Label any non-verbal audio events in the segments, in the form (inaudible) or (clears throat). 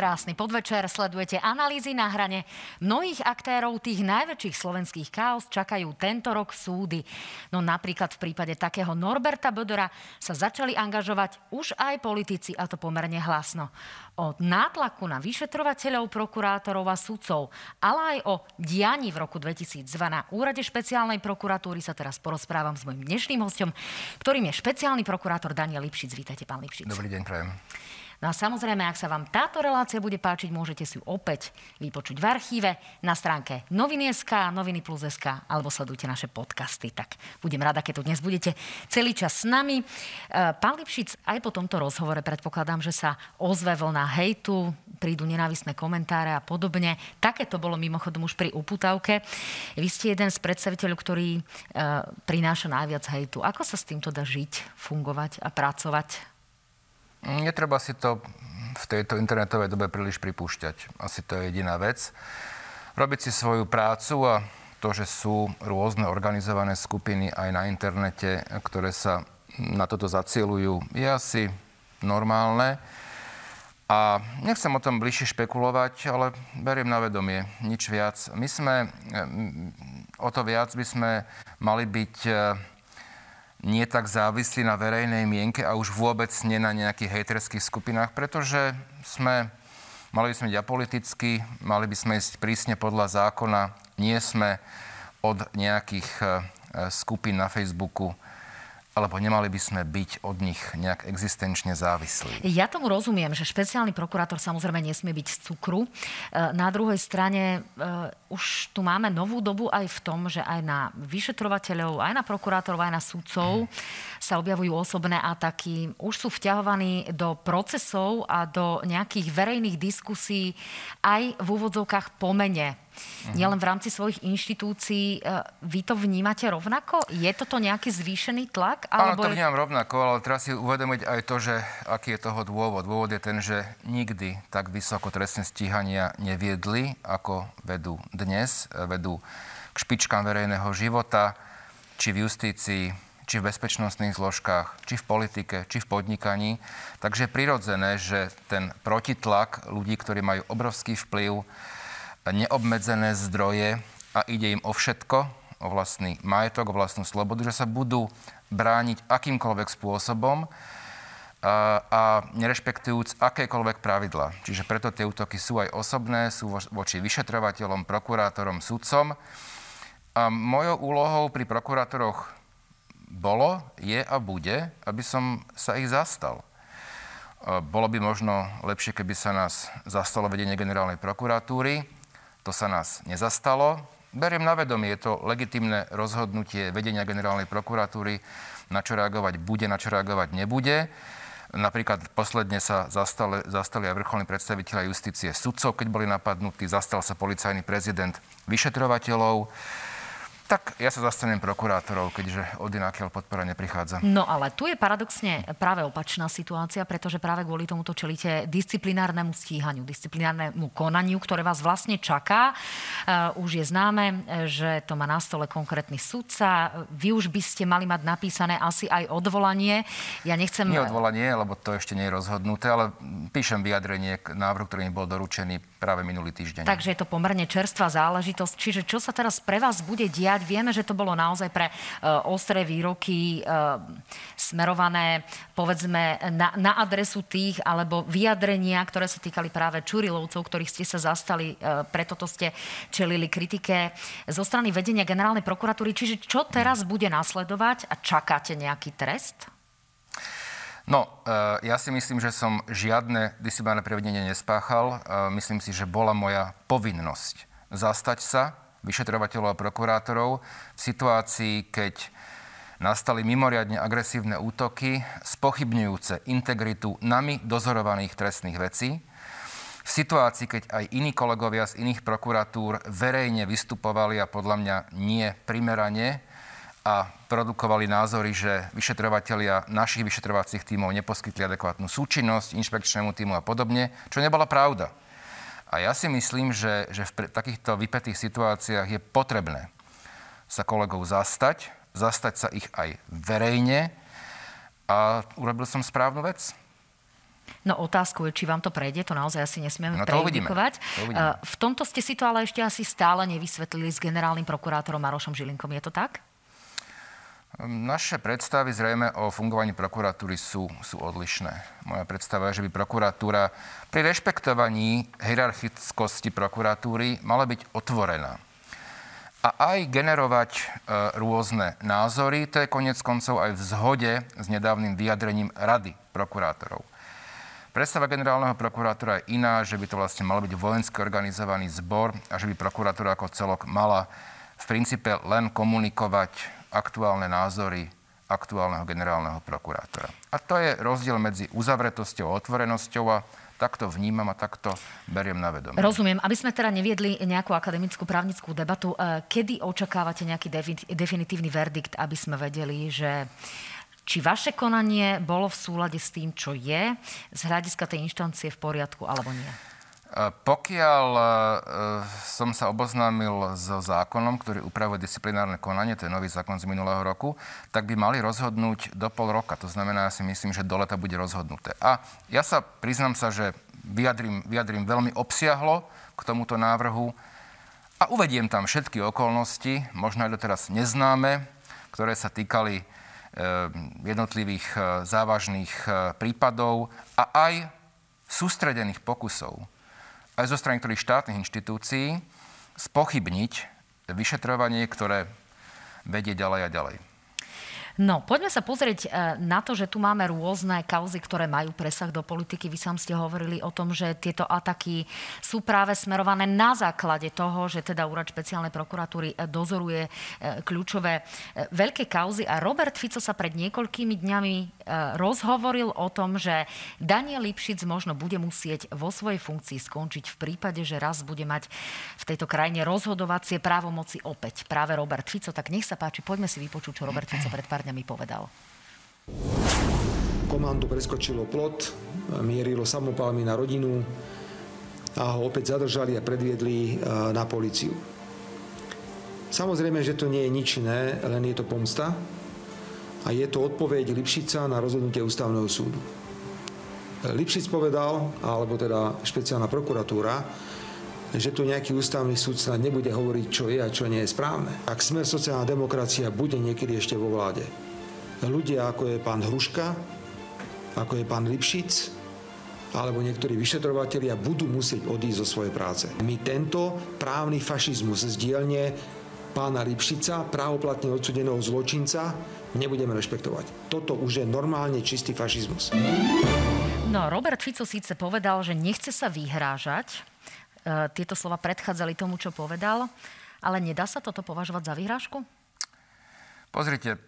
Krásny podvečer, sledujete analýzy na hrane. Mnohých aktérov tých najväčších slovenských chaos čakajú tento rok súdy. No napríklad v prípade takého Norberta Bodora sa začali angažovať už aj politici, a to pomerne hlasno. O nátlaku na vyšetrovateľov, prokurátorov a sudcov, ale aj o dianí v roku 2002 na úrade špeciálnej prokuratúry sa teraz porozprávam s mojim dnešným hostom, ktorým je špeciálny prokurátor Daniel Lipšic. Vítajte, pán Lipšic. Dobrý deň, prajem. No a samozrejme, ak sa vám táto relácia bude páčiť, môžete si ju opäť vypočuť v archíve na stránke noviny.sk, noviny plus.sk alebo sledujte naše podcasty. Tak budem rada, keď tu dnes budete celý čas s nami. E, pán Lipšic, aj po tomto rozhovore predpokladám, že sa ozve vlna hejtu, prídu nenávisné komentáre a podobne. Také to bolo mimochodom už pri uputavke. Vy ste jeden z predstaviteľov, ktorý e, prináša najviac hejtu. Ako sa s týmto dá žiť, fungovať a pracovať? Netreba si to v tejto internetovej dobe príliš pripúšťať. Asi to je jediná vec. Robiť si svoju prácu a to, že sú rôzne organizované skupiny aj na internete, ktoré sa na toto zacielujú, je asi normálne. A nechcem o tom bližšie špekulovať, ale beriem na vedomie, nič viac. My sme, o to viac by sme mali byť nie tak závislí na verejnej mienke a už vôbec nie na nejakých hejterských skupinách, pretože sme, mali by sme byť apoliticky, mali by sme ísť prísne podľa zákona, nie sme od nejakých e, skupín na Facebooku alebo nemali by sme byť od nich nejak existenčne závislí? Ja tomu rozumiem, že špeciálny prokurátor samozrejme nesmie byť z cukru. E, na druhej strane e, už tu máme novú dobu aj v tom, že aj na vyšetrovateľov, aj na prokurátorov, aj na sudcov sa objavujú osobné ataky. Už sú vťahovaní do procesov a do nejakých verejných diskusí aj v úvodzovkách pomene uh-huh. nielen v rámci svojich inštitúcií. E, vy to vnímate rovnako? Je toto nejaký zvýšený tlak? Alebo... Áno, to vnímam rovnako, ale treba si uvedomiť aj to, že aký je toho dôvod. Dôvod je ten, že nikdy tak vysoko trestné stíhania neviedli, ako vedú dnes. Vedú k špičkám verejného života, či v justícii, či v bezpečnostných zložkách, či v politike, či v podnikaní. Takže je prirodzené, že ten protitlak ľudí, ktorí majú obrovský vplyv, neobmedzené zdroje a ide im o všetko, o vlastný majetok, o vlastnú slobodu, že sa budú brániť akýmkoľvek spôsobom a, a nerešpektujúc akékoľvek pravidla. Čiže preto tie útoky sú aj osobné, sú voči vyšetrovateľom, prokurátorom, sudcom. A mojou úlohou pri prokurátoroch bolo, je a bude, aby som sa ich zastal. Bolo by možno lepšie, keby sa nás zastalo vedenie generálnej prokuratúry, to sa nás nezastalo. Beriem na vedomie, je to legitimné rozhodnutie vedenia generálnej prokuratúry, na čo reagovať bude, na čo reagovať nebude. Napríklad posledne sa zastali, zastali aj vrcholní predstaviteľa justície sudcov, keď boli napadnutí, zastal sa policajný prezident vyšetrovateľov. Tak ja sa zastanem prokurátorov, keďže od inakiaľ podpora neprichádza. No ale tu je paradoxne práve opačná situácia, pretože práve kvôli tomuto čelíte disciplinárnemu stíhaniu, disciplinárnemu konaniu, ktoré vás vlastne čaká. Uh, už je známe, že to má na stole konkrétny sudca. Vy už by ste mali mať napísané asi aj odvolanie. Ja nechcem... Nie odvolanie, lebo to ešte nie je rozhodnuté, ale píšem vyjadrenie k návrhu, ktorý mi bol doručený práve minulý týždeň. Takže je to pomerne čerstvá záležitosť. Čiže čo sa teraz pre vás bude diať? Povedať. Vieme, že to bolo naozaj pre uh, ostré výroky uh, smerované, povedzme, na, na adresu tých, alebo vyjadrenia, ktoré sa týkali práve Čurilovcov, ktorých ste sa zastali, uh, preto to ste čelili kritike zo strany vedenia generálnej prokuratúry. Čiže čo teraz bude nasledovať a čakáte nejaký trest? No, ja si myslím, že som žiadne disciplinárne prevedenie nespáchal. Myslím si, že bola moja povinnosť zastať sa vyšetrovateľov a prokurátorov v situácii, keď nastali mimoriadne agresívne útoky, spochybňujúce integritu nami dozorovaných trestných vecí, v situácii, keď aj iní kolegovia z iných prokuratúr verejne vystupovali a podľa mňa nie primerane a produkovali názory, že vyšetrovateľia našich vyšetrovacích tímov neposkytli adekvátnu súčinnosť inšpekčnému týmu a podobne, čo nebola pravda. A ja si myslím, že, že v takýchto vypetých situáciách je potrebné sa kolegov zastať, zastať sa ich aj verejne a urobil som správnu vec. No otázku je, či vám to prejde, to naozaj asi nesmieme no, to uvidíme. V tomto ste si to ale ešte asi stále nevysvetlili s generálnym prokurátorom Marošom Žilinkom. Je to tak? Naše predstavy zrejme o fungovaní prokuratúry sú, sú odlišné. Moja predstava je, že by prokuratúra pri rešpektovaní hierarchickosti prokuratúry mala byť otvorená. A aj generovať e, rôzne názory, to je konec koncov aj v zhode s nedávnym vyjadrením Rady prokurátorov. Predstava generálneho prokurátora je iná, že by to vlastne mal byť vojensky organizovaný zbor a že by prokuratúra ako celok mala v princípe len komunikovať aktuálne názory aktuálneho generálneho prokurátora. A to je rozdiel medzi uzavretosťou a otvorenosťou a takto vnímam a takto beriem na vedomie. Rozumiem. Aby sme teda neviedli nejakú akademickú právnickú debatu, e, kedy očakávate nejaký definitívny verdikt, aby sme vedeli, že či vaše konanie bolo v súlade s tým, čo je, z hľadiska tej inštancie v poriadku alebo nie? Pokiaľ e, som sa oboznámil so zákonom, ktorý upravuje disciplinárne konanie, to je nový zákon z minulého roku, tak by mali rozhodnúť do pol roka. To znamená, ja si myslím, že do leta bude rozhodnuté. A ja sa priznám sa, že vyjadrím, vyjadrím veľmi obsiahlo k tomuto návrhu a uvediem tam všetky okolnosti, možno aj doteraz neznáme, ktoré sa týkali e, jednotlivých e, závažných prípadov a aj sústredených pokusov aj zo strany ktorých štátnych inštitúcií spochybniť vyšetrovanie, ktoré vedie ďalej a ďalej. No, poďme sa pozrieť e, na to, že tu máme rôzne kauzy, ktoré majú presah do politiky. Vy sám ste hovorili o tom, že tieto ataky sú práve smerované na základe toho, že teda úrad špeciálnej prokuratúry e, dozoruje e, kľúčové veľké kauzy. A Robert Fico sa pred niekoľkými dňami rozhovoril o tom, že Daniel Lipšic možno bude musieť vo svojej funkcii skončiť v prípade, že raz bude mať v tejto krajine rozhodovacie právomoci opäť práve Robert Fico. Tak nech sa páči, poďme si vypočuť, čo Robert Fico pred pár mi povedal. Komando preskočilo plot, mierilo samopálmi na rodinu a ho opäť zadržali a predviedli e, na policiu. Samozrejme, že to nie je nič iné, len je to pomsta a je to odpoveď Lipšica na rozhodnutie ústavného súdu. Lipšic povedal, alebo teda špeciálna prokuratúra, že tu nejaký ústavný súd snad nebude hovoriť, čo je a čo nie je správne. Ak smer sociálna demokracia bude niekedy ešte vo vláde, ľudia ako je pán Hruška, ako je pán Lipšic, alebo niektorí vyšetrovatelia budú musieť odísť zo svojej práce. My tento právny fašizmus z dielne pána Lipšica, právoplatne odsudeného zločinca, nebudeme rešpektovať. Toto už je normálne čistý fašizmus. No, Robert Fico síce povedal, že nechce sa vyhrážať, tieto slova predchádzali tomu, čo povedal. Ale nedá sa toto považovať za vyhrážku? Pozrite,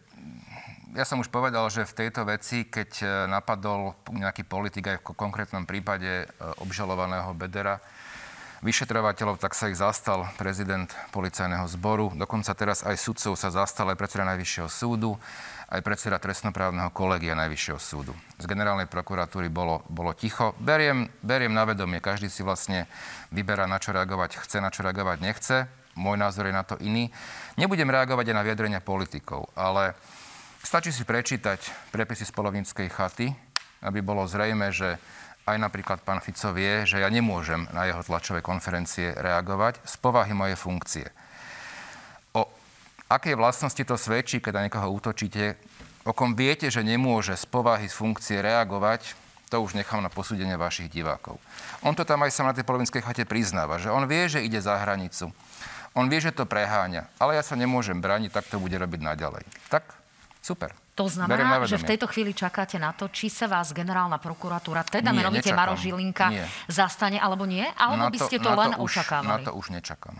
ja som už povedal, že v tejto veci, keď e, napadol nejaký politik aj v konkrétnom prípade e, obžalovaného Bedera, vyšetrovateľov, tak sa ich zastal prezident policajného zboru. Dokonca teraz aj sudcov sa zastal aj predseda Najvyššieho súdu aj predseda trestnoprávneho kolegia Najvyššieho súdu. Z generálnej prokuratúry bolo, bolo ticho. Beriem, beriem na vedomie, každý si vlastne vyberá, na čo reagovať chce, na čo reagovať nechce. Môj názor je na to iný. Nebudem reagovať aj na vyjadrenia politikov, ale stačí si prečítať prepisy z polovníckej chaty, aby bolo zrejme, že aj napríklad pán Fico vie, že ja nemôžem na jeho tlačové konferencie reagovať z povahy mojej funkcie aké vlastnosti to svedčí, keď na niekoho útočíte, o kom viete, že nemôže z povahy, z funkcie reagovať, to už nechám na posúdenie vašich divákov. On to tam aj sa na tej polovinskej chate priznáva, že on vie, že ide za hranicu. On vie, že to preháňa, ale ja sa nemôžem brániť, tak to bude robiť naďalej. Tak, super. To znamená, že v tejto chvíli čakáte na to, či sa vás generálna prokuratúra, teda nie, menovite Maro Žilinka, nie. zastane alebo nie? Alebo by ste to, to len už, očakávali? Na to už nečakám.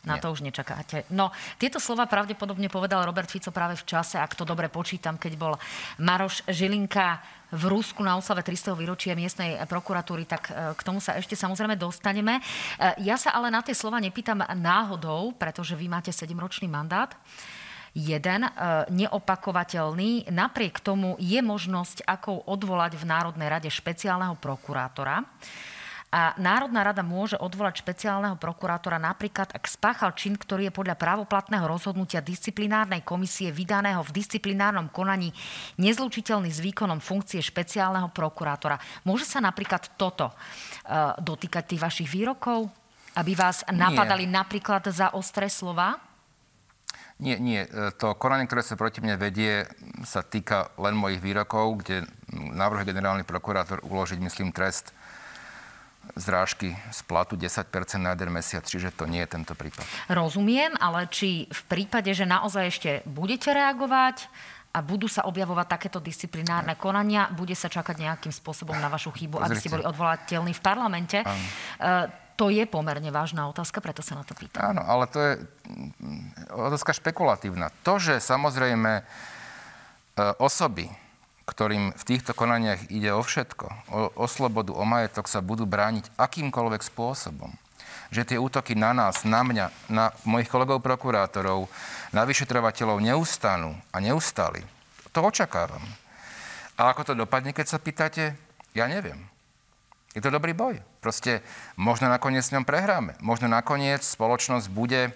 Na Nie. to už nečakáte. No, tieto slova pravdepodobne povedal Robert Fico práve v čase, ak to dobre počítam, keď bol Maroš Žilinka v Rusku na oslave 300. výročia miestnej prokuratúry, tak e, k tomu sa ešte samozrejme dostaneme. E, ja sa ale na tie slova nepýtam náhodou, pretože vy máte 7-ročný mandát jeden, e, neopakovateľný. Napriek tomu je možnosť, ako odvolať v Národnej rade špeciálneho prokurátora. A Národná rada môže odvolať špeciálneho prokurátora napríklad, ak spáchal čin, ktorý je podľa právoplatného rozhodnutia disciplinárnej komisie vydaného v disciplinárnom konaní nezlučiteľný s výkonom funkcie špeciálneho prokurátora. Môže sa napríklad toto uh, dotýkať tých vašich výrokov? Aby vás napadali Nie. napríklad za ostré slova? Nie, nie. E, to konanie, ktoré sa proti mne vedie, sa týka len mojich výrokov, kde návrh generálny prokurátor uložiť, myslím, trest zrážky z platu 10% na jeden mesiac, čiže to nie je tento prípad. Rozumiem, ale či v prípade, že naozaj ešte budete reagovať a budú sa objavovať takéto disciplinárne konania, bude sa čakať nejakým spôsobom na vašu chybu, Pozrite. aby ste boli odvolateľní v parlamente. Ano. To je pomerne vážna otázka, preto sa na to pýtam. Áno, ale to je mm, otázka špekulatívna. To, že samozrejme e, osoby, ktorým v týchto konaniach ide o všetko, o, o slobodu, o majetok, sa budú brániť akýmkoľvek spôsobom. Že tie útoky na nás, na mňa, na mojich kolegov prokurátorov, na vyšetrovateľov neustanú a neustali. To očakávam. A ako to dopadne, keď sa pýtate, ja neviem. Je to dobrý boj. Proste možno nakoniec s ňom prehráme. Možno nakoniec spoločnosť bude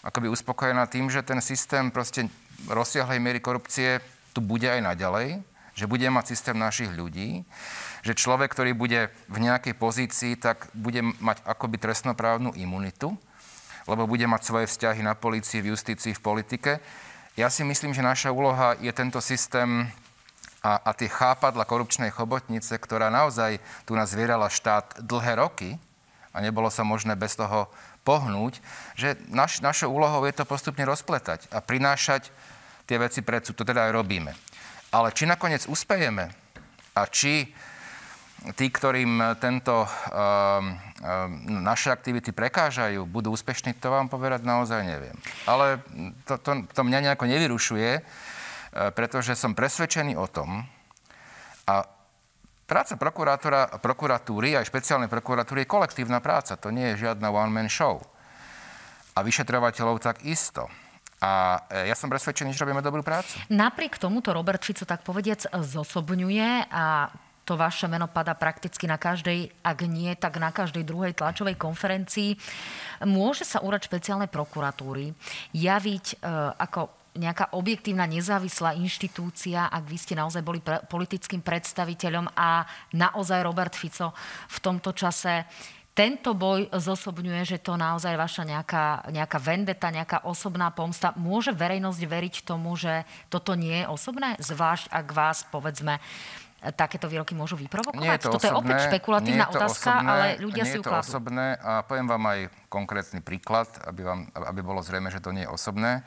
akoby uspokojená tým, že ten systém proste rozsiahlej miery korupcie tu bude aj naďalej, že bude mať systém našich ľudí, že človek, ktorý bude v nejakej pozícii, tak bude mať akoby trestnoprávnu imunitu, lebo bude mať svoje vzťahy na polícii, v justícii, v politike. Ja si myslím, že naša úloha je tento systém a, a tie chápadla korupčnej chobotnice, ktorá naozaj tu nás zvierala štát dlhé roky a nebolo sa možné bez toho pohnúť, že naš, našou úlohou je to postupne rozpletať a prinášať tie veci pred súd. To teda aj robíme. Ale či nakoniec uspejeme a či tí, ktorým tento, um, um, naše aktivity prekážajú, budú úspešní, to vám povedať naozaj neviem. Ale to, to, to mňa nejako nevyrušuje, E, pretože som presvedčený o tom, a práca prokurátora, prokuratúry, aj špeciálnej prokuratúry je kolektívna práca, to nie je žiadna one-man show. A vyšetrovateľov tak isto. A e, ja som presvedčený, že robíme dobrú prácu. Napriek tomuto Robert Fico tak povediac zosobňuje a to vaše meno pada prakticky na každej, ak nie, tak na každej druhej tlačovej konferencii. Môže sa úrad špeciálnej prokuratúry javiť e, ako nejaká objektívna nezávislá inštitúcia, ak vy ste naozaj boli pre, politickým predstaviteľom a naozaj Robert Fico v tomto čase tento boj zosobňuje, že to naozaj vaša nejaká, nejaká vendeta, nejaká osobná pomsta. Môže verejnosť veriť tomu, že toto nie je osobné? Zvlášť, ak vás, povedzme, takéto výroky môžu vyprovokovať? Nie je to Toto osobné, je opäť špekulatívna je otázka, osobné, ale ľudia nie si je to osobné a poviem vám aj konkrétny príklad, aby, vám, aby bolo zrejme, že to nie je osobné.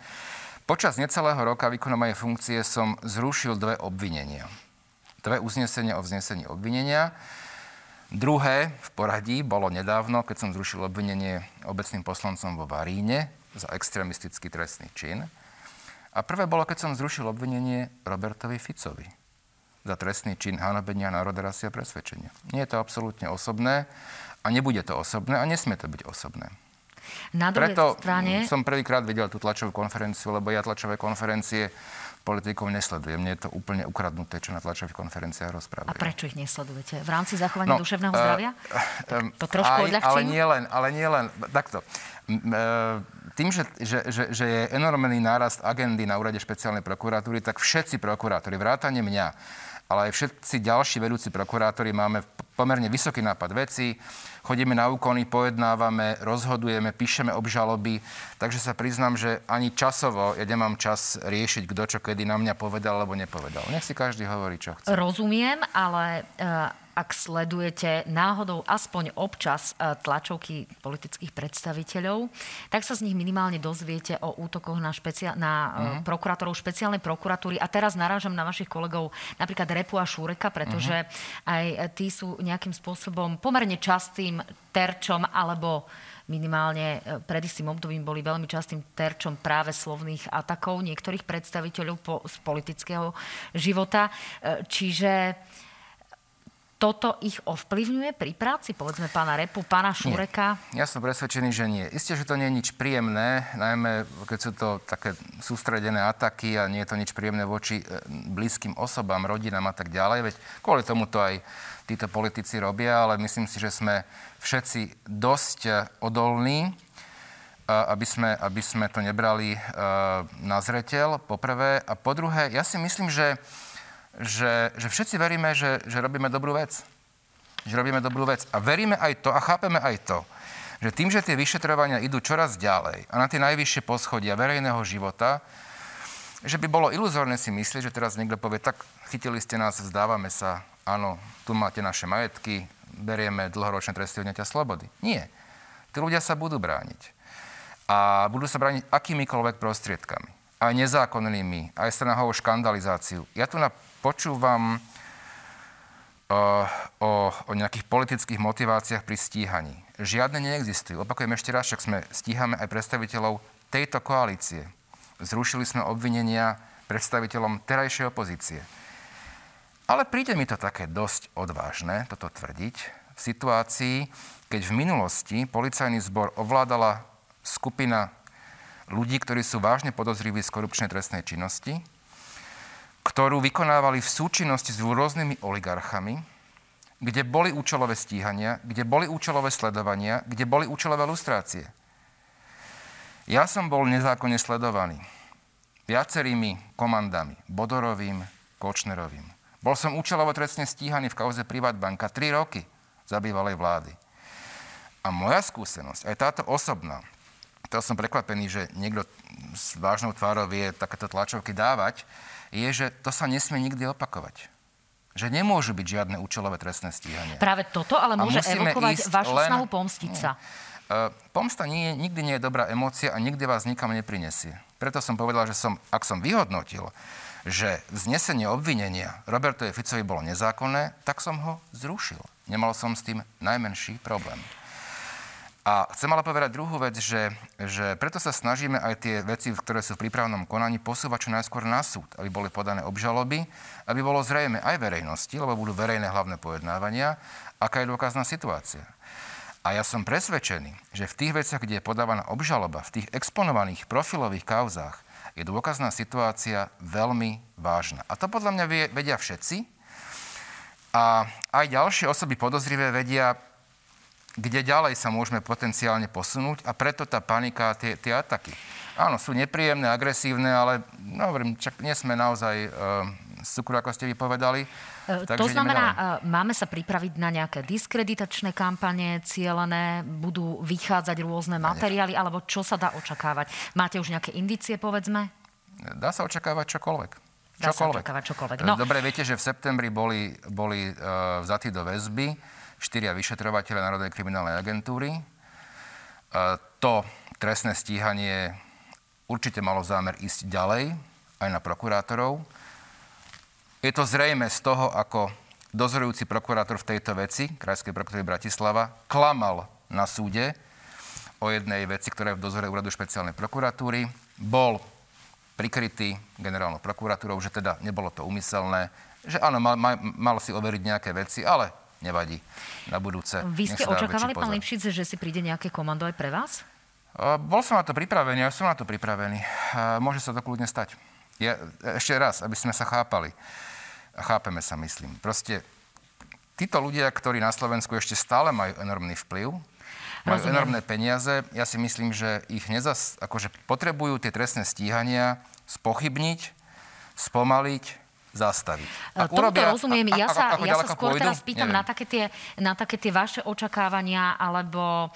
Počas necelého roka výkonu mojej funkcie som zrušil dve obvinenia. Dve uznesenia o vznesení obvinenia. Druhé v poradí bolo nedávno, keď som zrušil obvinenie obecným poslancom vo Varíne za extrémistický trestný čin. A prvé bolo, keď som zrušil obvinenie Robertovi Ficovi za trestný čin hanobenia národa, rasy a presvedčenia. Nie je to absolútne osobné a nebude to osobné a nesmie to byť osobné. Na druhej Preto strane... som prvýkrát videl tú tlačovú konferenciu, lebo ja tlačové konferencie politikov nesledujem. Mne je to úplne ukradnuté, čo na tlačových konferenciách rozprávajú. A prečo ich nesledujete? V rámci zachovania no, duševného uh, zdravia? Uh, to trošku aj, odľahčím? Ale nie len, ale nie len. Takto. Uh, tým, že, že, že, že je enormný nárast agendy na úrade špeciálnej prokuratúry, tak všetci prokurátori, vrátane mňa, ale aj všetci ďalší vedúci prokurátori máme pomerne vysoký nápad veci chodíme na úkony, pojednávame, rozhodujeme, píšeme obžaloby, takže sa priznám, že ani časovo ja nemám čas riešiť, kto čo kedy na mňa povedal alebo nepovedal. Nech si každý hovorí, čo chce. Rozumiem, ale uh ak sledujete náhodou aspoň občas e, tlačovky politických predstaviteľov, tak sa z nich minimálne dozviete o útokoch na, špecia- na uh-huh. prokurátorov špeciálnej prokuratúry. A teraz narážam na vašich kolegov, napríklad Repu a Šúreka, pretože uh-huh. aj tí sú nejakým spôsobom pomerne častým terčom alebo minimálne e, pred istým obdobím boli veľmi častým terčom práve slovných atakov niektorých predstaviteľov po, z politického života. Čiže toto ich ovplyvňuje pri práci, povedzme pána Repu, pána Šureka? Nie. Ja som presvedčený, že nie. Isté, že to nie je nič príjemné, najmä keď sú to také sústredené ataky a nie je to nič príjemné voči e, blízkym osobám, rodinám a tak ďalej. Veď kvôli tomu to aj títo politici robia, ale myslím si, že sme všetci dosť e, odolní, e, aby sme, aby sme to nebrali na zreteľ, po prvé. A po druhé, ja si myslím, že že, že všetci veríme, že, že robíme dobrú vec. Že robíme dobrú vec. A veríme aj to a chápeme aj to, že tým, že tie vyšetrovania idú čoraz ďalej a na tie najvyššie poschodia verejného života, že by bolo iluzórne si myslieť, že teraz niekto povie, tak chytili ste nás, vzdávame sa, áno, tu máte naše majetky, berieme dlhoročné tresty odňatia slobody. Nie. Tí ľudia sa budú brániť. A budú sa brániť akýmikoľvek prostriedkami. Aj nezákonnými, aj snahovou škandalizáciu. Ja tu na počúvam uh, o, o nejakých politických motiváciách pri stíhaní. Žiadne neexistujú. Opakujem ešte raz, však sme stíhame aj predstaviteľov tejto koalície. Zrušili sme obvinenia predstaviteľom terajšej opozície. Ale príde mi to také dosť odvážne, toto tvrdiť, v situácii, keď v minulosti policajný zbor ovládala skupina ľudí, ktorí sú vážne podozriví z korupčnej trestnej činnosti, ktorú vykonávali v súčinnosti s rôznymi oligarchami, kde boli účelové stíhania, kde boli účelové sledovania, kde boli účelové lustrácie. Ja som bol nezákonne sledovaný viacerými komandami, Bodorovým, Kočnerovým. Bol som účelovo trestne stíhaný v kauze Privatbanka 3 roky za bývalej vlády. A moja skúsenosť, aj táto osobná, to som prekvapený, že niekto s vážnou tvárou vie takéto tlačovky dávať, je, že to sa nesmie nikdy opakovať. Že nemôžu byť žiadne účelové trestné stíhanie. Práve toto ale môže evokovať vašu len... snahu pomstiť sa. Uh, pomsta nie, nikdy nie je dobrá emócia a nikdy vás nikam neprinesie. Preto som povedal, že som, ak som vyhodnotil, že vznesenie obvinenia Robertovi Ficovi bolo nezákonné, tak som ho zrušil. Nemal som s tým najmenší problém. A chcem ale povedať druhú vec, že, že preto sa snažíme aj tie veci, ktoré sú v prípravnom konaní, posúvať čo najskôr na súd, aby boli podané obžaloby, aby bolo zrejme aj verejnosti, lebo budú verejné hlavné pojednávania, aká je dôkazná situácia. A ja som presvedčený, že v tých veciach, kde je podávaná obžaloba, v tých exponovaných profilových kauzách, je dôkazná situácia veľmi vážna. A to podľa mňa vedia všetci. A aj ďalšie osoby podozrivé vedia kde ďalej sa môžeme potenciálne posunúť a preto tá panika a tie, tie ataky. Áno, sú nepríjemné, agresívne, ale no, hovorím, čak nie sme naozaj uh, cukru, ako ste vypovedali. Uh, to znamená, uh, máme sa pripraviť na nejaké diskreditačné kampane, cieľené, budú vychádzať rôzne materiály, alebo čo sa dá očakávať? Máte už nejaké indície, povedzme? Dá sa očakávať čokoľvek. Dá čokoľvek. sa očakávať čokoľvek. No. Dobre, viete, že v septembri boli, boli uh, vzatí do väzby štyria vyšetrovateľe Národnej kriminálnej agentúry. To trestné stíhanie určite malo zámer ísť ďalej, aj na prokurátorov. Je to zrejme z toho, ako dozorujúci prokurátor v tejto veci, Krajskej prokuratúry Bratislava, klamal na súde o jednej veci, ktorá je v dozore úradu špeciálnej prokuratúry. Bol prikrytý generálnou prokuratúrou, že teda nebolo to umyselné, že áno, mal, mal si overiť nejaké veci, ale nevadí na budúce. Vy ste očakávali, pán Lipšic, že si príde nejaké komando aj pre vás? Bol som na to pripravený, ja som na to pripravený. Môže sa to kľudne stať. Ja, ešte raz, aby sme sa chápali. Chápeme sa, myslím. Proste títo ľudia, ktorí na Slovensku ešte stále majú enormný vplyv, majú Rozumiem. enormné peniaze, ja si myslím, že ich nezas, akože potrebujú tie trestné stíhania spochybniť, spomaliť, zastaviť. Ak Tomuto urobia, rozumiem. Ja sa, ja sa skôr pôjdu? teraz pýtam na také, tie, na také tie vaše očakávania, alebo uh,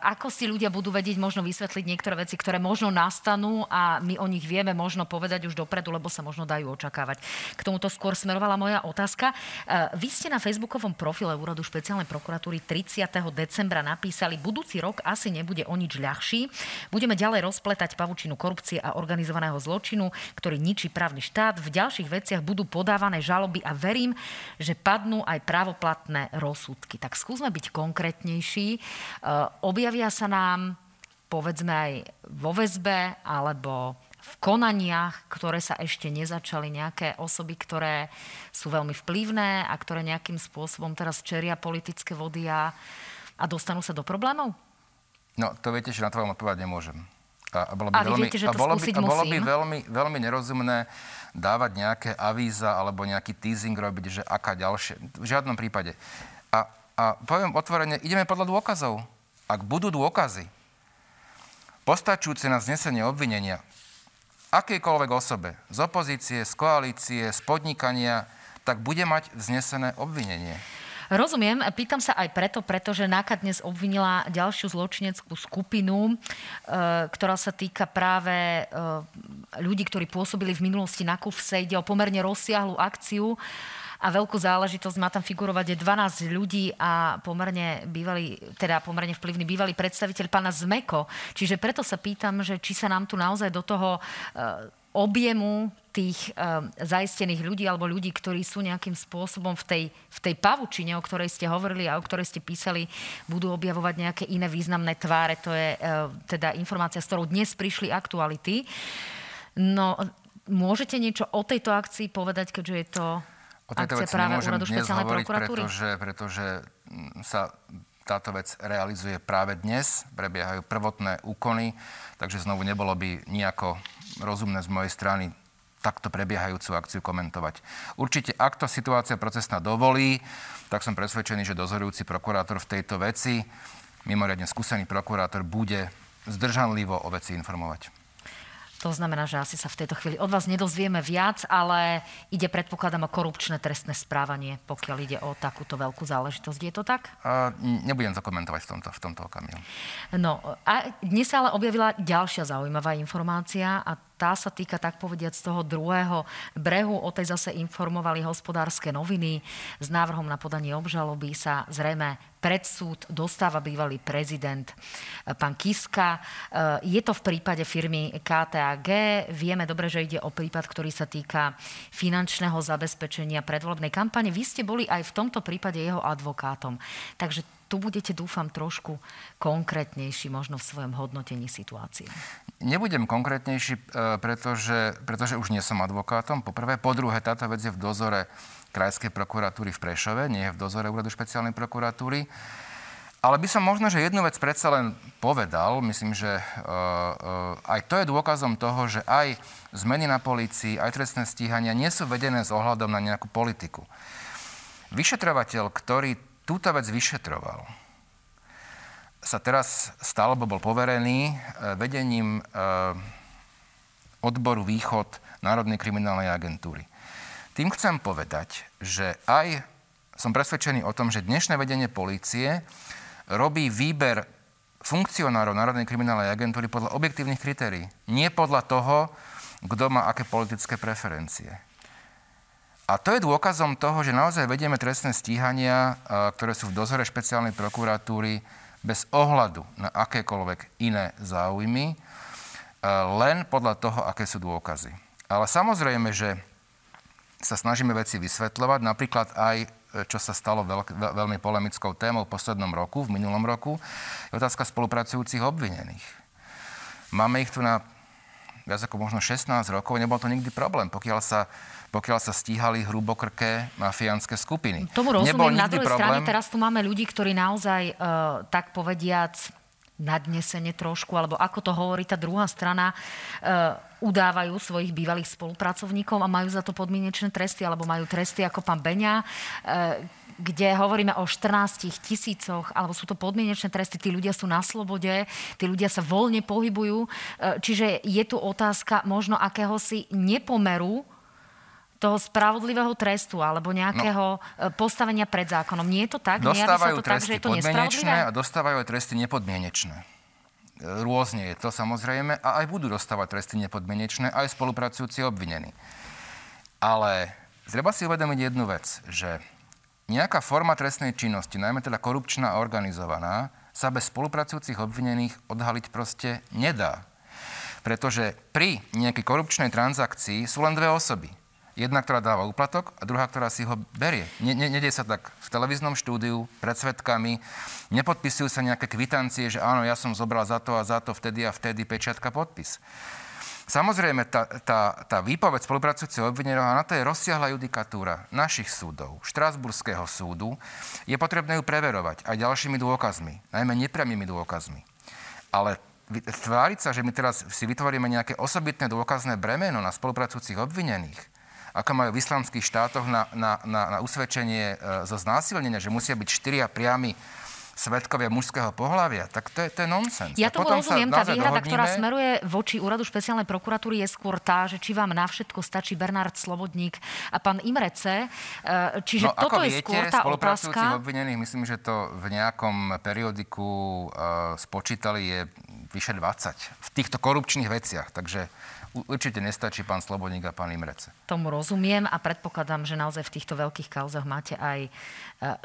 ako si ľudia budú vedieť možno vysvetliť niektoré veci, ktoré možno nastanú a my o nich vieme možno povedať už dopredu, lebo sa možno dajú očakávať. K tomuto skôr smerovala moja otázka. Uh, vy ste na facebookovom profile Úradu špeciálnej prokuratúry 30. decembra napísali, budúci rok asi nebude o nič ľahší. Budeme ďalej rozpletať pavučinu korupcie a organizovaného zločinu, ktorý ničí právny štát. V ďalších veciach budú podávané žaloby a verím, že padnú aj právoplatné rozsudky. Tak skúsme byť konkrétnejší. E, objavia sa nám povedzme aj vo väzbe alebo v konaniach, ktoré sa ešte nezačali, nejaké osoby, ktoré sú veľmi vplyvné a ktoré nejakým spôsobom teraz čeria politické vody a, a dostanú sa do problémov? No, to viete, že na to vám odpovedať nemôžem. A, a bolo by, a veľmi, viete, že to a bolo by, a bolo by veľmi, veľmi nerozumné dávať nejaké avíza alebo nejaký teasing robiť, že aká ďalšie. V žiadnom prípade. A, a poviem otvorene, ideme podľa dôkazov. Ak budú dôkazy, postačujúce na znesenie obvinenia akejkoľvek osobe z opozície, z koalície, z podnikania, tak bude mať vznesené obvinenie. Rozumiem, pýtam sa aj preto, pretože NAKA dnes obvinila ďalšiu zločineckú skupinu, e, ktorá sa týka práve e, ľudí, ktorí pôsobili v minulosti na Kufse. Ide o pomerne rozsiahlu akciu a veľkú záležitosť. Má tam figurovať 12 ľudí a pomerne, bývalý, teda pomerne vplyvný bývalý predstaviteľ pána Zmeko. Čiže preto sa pýtam, že či sa nám tu naozaj do toho e, objemu tých uh, zaistených ľudí alebo ľudí, ktorí sú nejakým spôsobom v tej, v tej pavučine, o ktorej ste hovorili a o ktorej ste písali, budú objavovať nejaké iné významné tváre. To je uh, teda informácia, s ktorou dnes prišli aktuality. No, môžete niečo o tejto akcii povedať, keďže je to O tejto akcia práve úradu špeciálnej prokuratúry? pretože, pretože mm, sa táto vec realizuje práve dnes, prebiehajú prvotné úkony, takže znovu nebolo by nejako rozumné z mojej strany takto prebiehajúcu akciu komentovať. Určite, ak to situácia procesná dovolí, tak som presvedčený, že dozorujúci prokurátor v tejto veci, mimoriadne skúsený prokurátor, bude zdržanlivo o veci informovať. To znamená, že asi sa v tejto chvíli od vás nedozvieme viac, ale ide predpokladám o korupčné trestné správanie, pokiaľ ide o takúto veľkú záležitosť. Je to tak? A nebudem to komentovať v tomto, v tomto okamihu. No a dnes sa ale objavila ďalšia zaujímavá informácia a tá sa týka, tak povediať, z toho druhého brehu. O tej zase informovali hospodárske noviny. S návrhom na podanie obžaloby sa zrejme pred súd dostáva bývalý prezident eh, pán Kiska. Eh, je to v prípade firmy KTAG. Vieme dobre, že ide o prípad, ktorý sa týka finančného zabezpečenia predvolebnej kampane. Vy ste boli aj v tomto prípade jeho advokátom. Takže tu budete, dúfam, trošku konkrétnejší možno v svojom hodnotení situácie. Nebudem konkrétnejší, e, pretože, pretože už nie som advokátom, po prvé. Po druhé, táto vec je v dozore Krajskej prokuratúry v Prešove, nie je v dozore Úradu špeciálnej prokuratúry. Ale by som možno, že jednu vec predsa len povedal. Myslím, že uh, uh, aj to je dôkazom toho, že aj zmeny na polícii, aj trestné stíhania nie sú vedené s ohľadom na nejakú politiku. Vyšetrovateľ, ktorý túto vec vyšetroval, sa teraz stal, alebo bol poverený e, vedením e, odboru Východ Národnej kriminálnej agentúry. Tým chcem povedať, že aj som presvedčený o tom, že dnešné vedenie policie robí výber funkcionárov Národnej kriminálnej agentúry podľa objektívnych kritérií. Nie podľa toho, kto má aké politické preferencie. A to je dôkazom toho, že naozaj vedieme trestné stíhania, ktoré sú v dozore špeciálnej prokuratúry bez ohľadu na akékoľvek iné záujmy, len podľa toho, aké sú dôkazy. Ale samozrejme, že sa snažíme veci vysvetľovať, napríklad aj čo sa stalo veľk, veľmi polemickou témou v poslednom roku, v minulom roku, je otázka spolupracujúcich obvinených. Máme ich tu na viac ako možno 16 rokov, nebol to nikdy problém, pokiaľ sa pokiaľ sa stíhali hrubokrké mafiánske skupiny. Tomu rozumiem. Nebol na druhej problém... strane teraz tu máme ľudí, ktorí naozaj, uh, tak povediac, nadnesene trošku, alebo ako to hovorí tá druhá strana, uh, udávajú svojich bývalých spolupracovníkov a majú za to podmienečné tresty, alebo majú tresty ako pán Beňa, uh, kde hovoríme o 14 tisícoch, alebo sú to podmienečné tresty, tí ľudia sú na slobode, tí ľudia sa voľne pohybujú. Čiže je tu otázka možno akéhosi nepomeru toho spravodlivého trestu alebo nejakého no, postavenia pred zákonom. Nie je to tak? Dostávajú to tresty tak, že je to podmienečné a dostávajú aj tresty nepodmienečné. E, rôzne je to samozrejme a aj budú dostávať tresty nepodmienečné aj spolupracujúci obvinení. Ale treba si uvedomiť jednu vec, že nejaká forma trestnej činnosti, najmä teda korupčná a organizovaná, sa bez spolupracujúcich obvinených odhaliť proste nedá. Pretože pri nejakej korupčnej transakcii sú len dve osoby Jedna, ktorá dáva úplatok a druhá, ktorá si ho berie. Nedie sa tak v televíznom štúdiu, pred svetkami, nepodpisujú sa nejaké kvitancie, že áno, ja som zobral za to a za to, vtedy a vtedy, pečiatka, podpis. Samozrejme, tá, tá, tá výpoveď spolupracujúceho obvineného, na to je rozsiahla judikatúra našich súdov, Štrásburského súdu, je potrebné ju preverovať aj ďalšími dôkazmi, najmä nepriamými dôkazmi. Ale tváriť sa, že my teraz si vytvoríme nejaké osobitné dôkazné bremeno na spolupracujúcich obvinených, ako majú v islamských štátoch na, na, na, na usvedčenie e, zo znásilnenia, že musia byť štyria priami svetkovia mužského pohľavia, tak to je, to je nonsens. Ja tomu rozumiem, tá výhrada, dohodníme... ktorá smeruje voči úradu špeciálnej prokuratúry je skôr tá, že či vám na všetko stačí Bernard Slobodník a pán Imrece. Čiže no, toto je viete, skôr tá otázka. obvinených, myslím, že to v nejakom periodiku uh, spočítali je vyše 20 v týchto korupčných veciach. Takže určite nestačí pán Slobodník a pán Imrece. Tomu rozumiem a predpokladám, že naozaj v týchto veľkých kauzach máte aj e,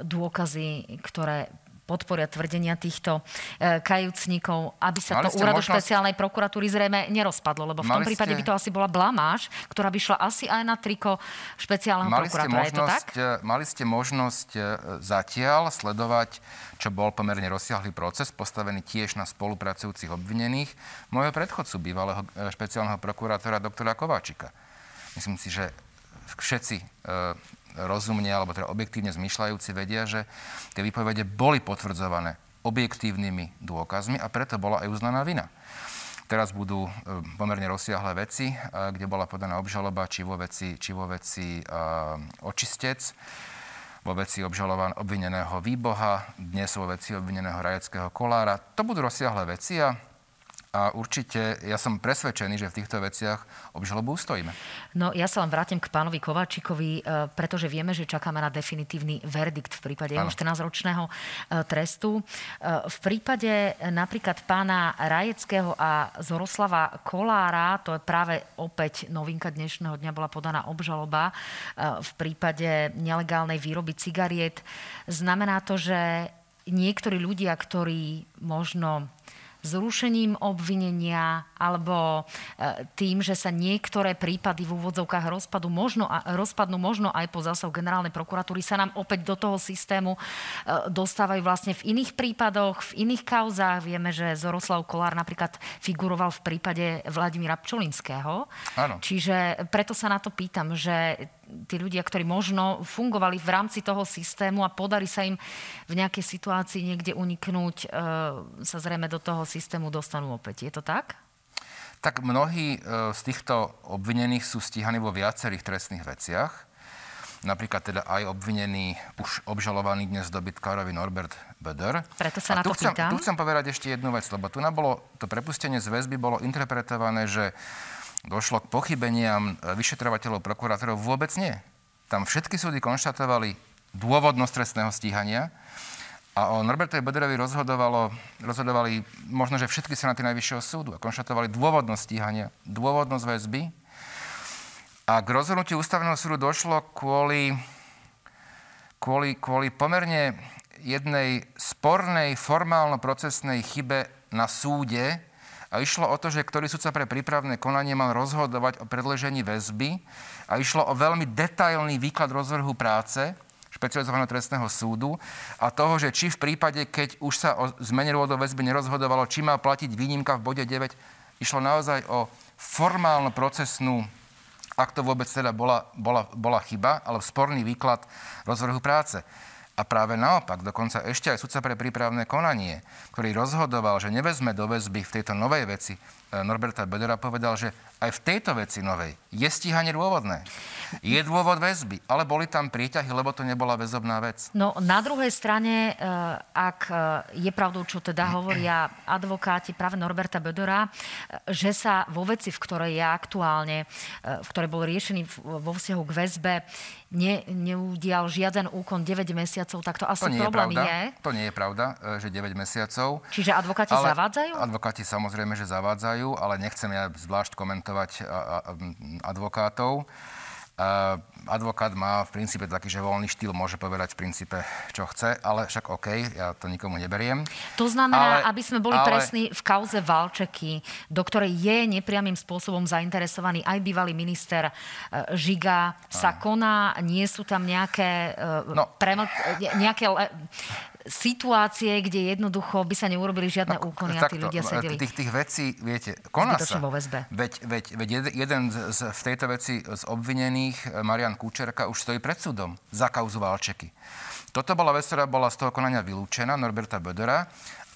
dôkazy, ktoré podporia tvrdenia týchto e, kajúcníkov, aby sa Mali to úradu možnosť... špeciálnej prokuratúry zrejme nerozpadlo, lebo v tom Mali prípade ste... by to asi bola blamáž, ktorá by šla asi aj na triko špeciálneho Mali prokurátora. Možnosť, Je to tak? E, mali ste možnosť e, zatiaľ sledovať, čo bol pomerne rozsiahlý proces, postavený tiež na spolupracujúcich obvinených, môjho predchodcu, bývalého e, špeciálneho prokurátora doktora Kováčika. Myslím si, že všetci e, rozumne alebo teda objektívne zmyšľajúci vedia, že tie výpovede boli potvrdzované objektívnymi dôkazmi a preto bola aj uznaná vina. Teraz budú e, pomerne rozsiahle veci, e, kde bola podaná obžaloba či vo veci, či vo veci očistec, vo veci obžalovan obvineného Výboha, dnes vo veci obvineného Rajeckého Kolára. To budú rozsiahle veci a a určite ja som presvedčený, že v týchto veciach obžalobu ustojíme. No ja sa len vrátim k pánovi Kováčikovi, e, pretože vieme, že čakáme na definitívny verdikt v prípade jeho 14-ročného e, trestu. E, v prípade napríklad pána Rajeckého a Zoroslava Kolára, to je práve opäť novinka dnešného dňa, bola podaná obžaloba v prípade nelegálnej výroby cigariet. Znamená to, že niektorí ľudia, ktorí možno zrušením obvinenia alebo e, tým, že sa niektoré prípady v úvodzovkách rozpadu možno, rozpadnú možno aj po zásahu generálnej prokuratúry, sa nám opäť do toho systému e, dostávajú vlastne v iných prípadoch, v iných kauzách. Vieme, že Zoroslav Kolár napríklad figuroval v prípade Vladimíra Pčolinského. Áno. Čiže preto sa na to pýtam, že tí ľudia, ktorí možno fungovali v rámci toho systému a podarí sa im v nejakej situácii niekde uniknúť, e, sa zrejme do toho systému dostanú opäť. Je to tak? Tak mnohí e, z týchto obvinených sú stíhaní vo viacerých trestných veciach. Napríklad teda aj obvinený, už obžalovaný dnes dobytkárovi Norbert Böder. Preto sa a na to chcem, pýtam. Tu chcem povedať ešte jednu vec, lebo tu bolo, to prepustenie z väzby bolo interpretované, že došlo k pochybeniam vyšetrovateľov, prokurátorov? Vôbec nie. Tam všetky súdy konštatovali dôvodnosť trestného stíhania a o Norbertovi Bederovi rozhodovalo, rozhodovali možno, že všetky senáty Najvyššieho súdu a konštatovali dôvodnosť stíhania, dôvodnosť väzby. A k rozhodnutiu ústavného súdu došlo kvôli, kvôli, kvôli pomerne jednej spornej formálno-procesnej chybe na súde, a išlo o to, že ktorý sudca pre prípravné konanie mal rozhodovať o predležení väzby a išlo o veľmi detailný výklad rozvrhu práce špecializovaného trestného súdu a toho, že či v prípade, keď už sa o zmene rôdov väzby nerozhodovalo, či má platiť výnimka v bode 9, išlo naozaj o formálno procesnú ak to vôbec teda bola, bola, bola chyba, ale sporný výklad rozvrhu práce. A práve naopak, dokonca ešte aj sudca pre prípravné konanie, ktorý rozhodoval, že nevezme do väzby v tejto novej veci Norberta Bedera povedal, že aj v tejto veci novej je stíhanie dôvodné. Je dôvod väzby, ale boli tam prieťahy, lebo to nebola väzobná vec. No na druhej strane, e, ak e, je pravdou, čo teda hovoria advokáti práve Norberta Bedora, že sa vo veci, v ktorej je aktuálne, v ktorej bol riešený vo vzťahu k väzbe, ne, neudial žiaden úkon 9 mesiacov, tak to asi to nie problém je, je. To nie je pravda, že 9 mesiacov. Čiže advokáti zavádzajú? Advokáti samozrejme, že zavádzajú vyzerajú, ale nechcem ja zvlášť komentovať advokátov. Advokát má v princípe taký, že voľný štýl môže povedať v princípe, čo chce, ale však OK, ja to nikomu neberiem. To znamená, ale, aby sme boli ale... presní v kauze Valčeky, do ktorej je nepriamým spôsobom zainteresovaný aj bývalý minister e, Žiga, sa koná, nie sú tam nejaké, e, no. preml- nejaké situácie, kde jednoducho by sa neurobili žiadne no, úkony a tí ľudia sedeli. Tých, tých vecí, viete, koná sa. Vo väzbe. Veď, veď, veď jeden z, z, v tejto veci z obvinených, eh, Marian Kučerka, už stojí pred súdom za kauzu Valčeky. Toto bola vec, ktorá bola z toho konania vylúčená, Norberta Bödera.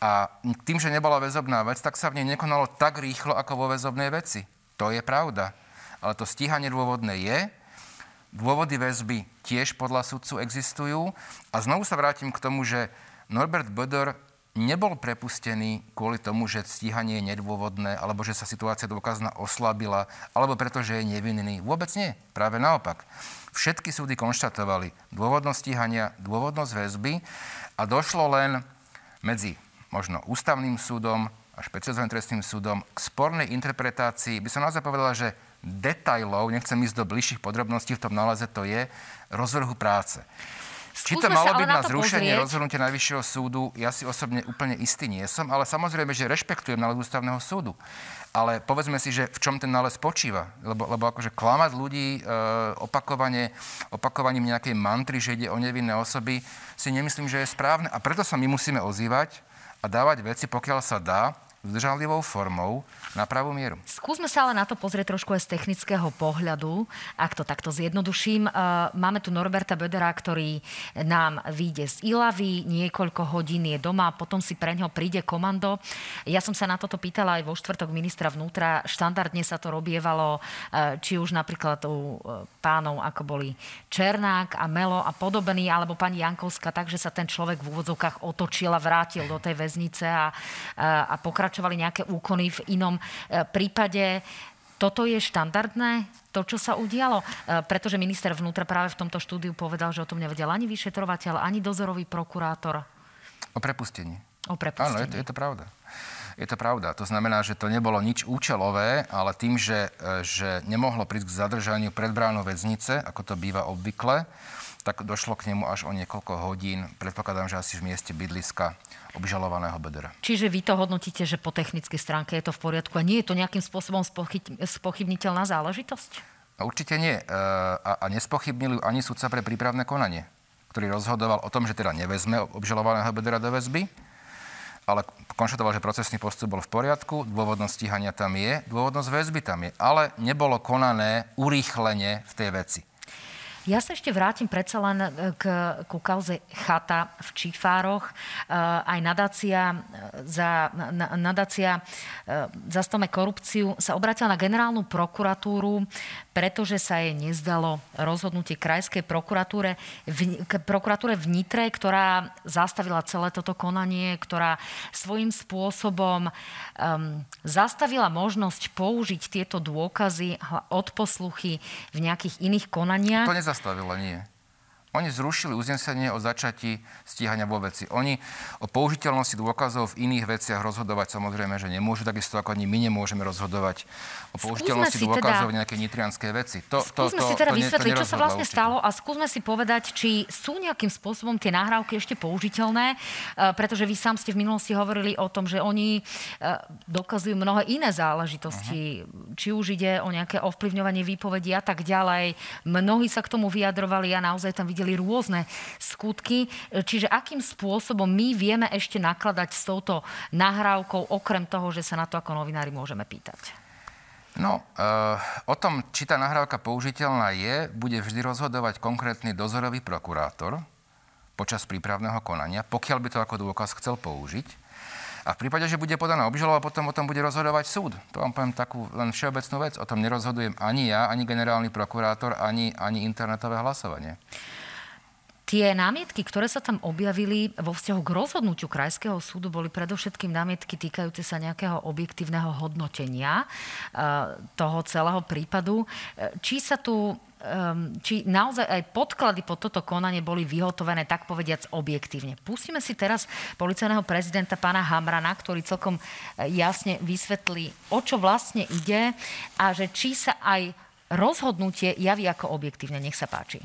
A tým, že nebola väzobná vec, tak sa v nej nekonalo tak rýchlo, ako vo väzobnej veci. To je pravda. Ale to stíhanie dôvodné je. Dôvody väzby tiež podľa sudcu existujú. A znovu sa vrátim k tomu, že Norbert Böder nebol prepustený kvôli tomu, že stíhanie je nedôvodné, alebo že sa situácia dôkazná oslabila, alebo preto, že je nevinný. Vôbec nie. Práve naopak. Všetky súdy konštatovali dôvodnosť stíhania, dôvodnosť väzby a došlo len medzi možno ústavným súdom a špecializovaným trestným súdom k spornej interpretácii, by som naozaj povedala, že detajlov, nechcem ísť do bližších podrobností v tom náleзе, to je rozvrhu práce. Či to malo byť na, na zrušenie pozrieť. rozhodnutia Najvyššieho súdu, ja si osobne úplne istý nie som, ale samozrejme, že rešpektujem nález ústavného súdu. Ale povedzme si, že v čom ten nález spočíva. Lebo, lebo akože klamať ľudí e, opakovane, opakovaním nejakej mantry, že ide o nevinné osoby, si nemyslím, že je správne. A preto sa my musíme ozývať a dávať veci, pokiaľ sa dá, zdržanlivou formou na pravú mieru. Skúsme sa ale na to pozrieť trošku aj z technického pohľadu, ak to takto zjednoduším. Uh, máme tu Norberta Bödera, ktorý nám vyjde z Ilavy, niekoľko hodín je doma, potom si pre ňo príde komando. Ja som sa na toto pýtala aj vo štvrtok ministra vnútra. Štandardne sa to robievalo, uh, či už napríklad u uh, pánov, ako boli Černák a Melo a podobný, alebo pani Jankovská, takže sa ten človek v úvodzovkách otočil a vrátil do tej väznice a, a pokračoval pokračovali nejaké úkony v inom e, prípade. Toto je štandardné, to, čo sa udialo? E, pretože minister vnútra práve v tomto štúdiu povedal, že o tom nevedel ani vyšetrovateľ, ani dozorový prokurátor. O prepustení. O prepustení. Áno, je to, je to pravda. Je to pravda. To znamená, že to nebolo nič účelové, ale tým, že, e, že nemohlo prísť k zadržaniu pred bránou väznice, ako to býva obvykle, tak došlo k nemu až o niekoľko hodín. Predpokladám, že asi v mieste bydliska obžalovaného Bedera. Čiže vy to hodnotíte, že po technickej stránke je to v poriadku a nie je to nejakým spôsobom spochybniteľná záležitosť? No, určite nie. E, a, a nespochybnili ani sudca pre prípravné konanie, ktorý rozhodoval o tom, že teda nevezme obžalovaného Bedera do väzby, ale konštatoval, že procesný postup bol v poriadku, dôvodnosť stíhania tam je, dôvodnosť väzby tam je, ale nebolo konané urýchlenie v tej veci. Ja sa ešte vrátim predsa len e, k, ku kauze chata v Čífároch. E, aj nadácia e, za, nadácia za stome korupciu sa obratila na generálnu prokuratúru, pretože sa jej nezdalo rozhodnutie krajskej prokuratúre v, prokuratúre v Nitre, ktorá zastavila celé toto konanie, ktorá svojím spôsobom um, zastavila možnosť použiť tieto dôkazy od posluchy v nejakých iných konaniach. To nezastavila, nie. Oni zrušili uznesenie o začatí stíhania vo veci. Oni o použiteľnosti dôkazov v iných veciach rozhodovať samozrejme, že nemôžu, takisto ako ani my nemôžeme rozhodovať o použiteľnosti dôkazov teda, nejakej nitrianskej veci. To, skúsme to, to, si teda to, vysvetliť, to čo sa vlastne určite. stalo a skúsme si povedať, či sú nejakým spôsobom tie nahrávky ešte použiteľné, e, pretože vy sám ste v minulosti hovorili o tom, že oni e, dokazujú mnohé iné záležitosti, uh-huh. či už ide o nejaké ovplyvňovanie výpovedí a tak ďalej. Mnohí sa k tomu vyjadrovali a naozaj tam videli rôzne skutky. Čiže akým spôsobom my vieme ešte nakladať s touto nahrávkou, okrem toho, že sa na to ako novinári môžeme pýtať? No, e, o tom, či tá nahrávka použiteľná je, bude vždy rozhodovať konkrétny dozorový prokurátor počas prípravného konania, pokiaľ by to ako dôkaz chcel použiť. A v prípade, že bude podaná obžaloba, potom o tom bude rozhodovať súd. To vám poviem takú len všeobecnú vec. O tom nerozhodujem ani ja, ani generálny prokurátor, ani, ani internetové hlasovanie. Tie námietky, ktoré sa tam objavili vo vzťahu k rozhodnutiu Krajského súdu, boli predovšetkým námietky týkajúce sa nejakého objektívneho hodnotenia eh, toho celého prípadu. Eh, či sa tu ehm, či naozaj aj podklady pod toto konanie boli vyhotovené, tak povediac, objektívne. Pustíme si teraz policajného prezidenta pána Hamrana, ktorý celkom eh, jasne vysvetlí, o čo vlastne ide a že či sa aj rozhodnutie javí ako objektívne. Nech sa páči.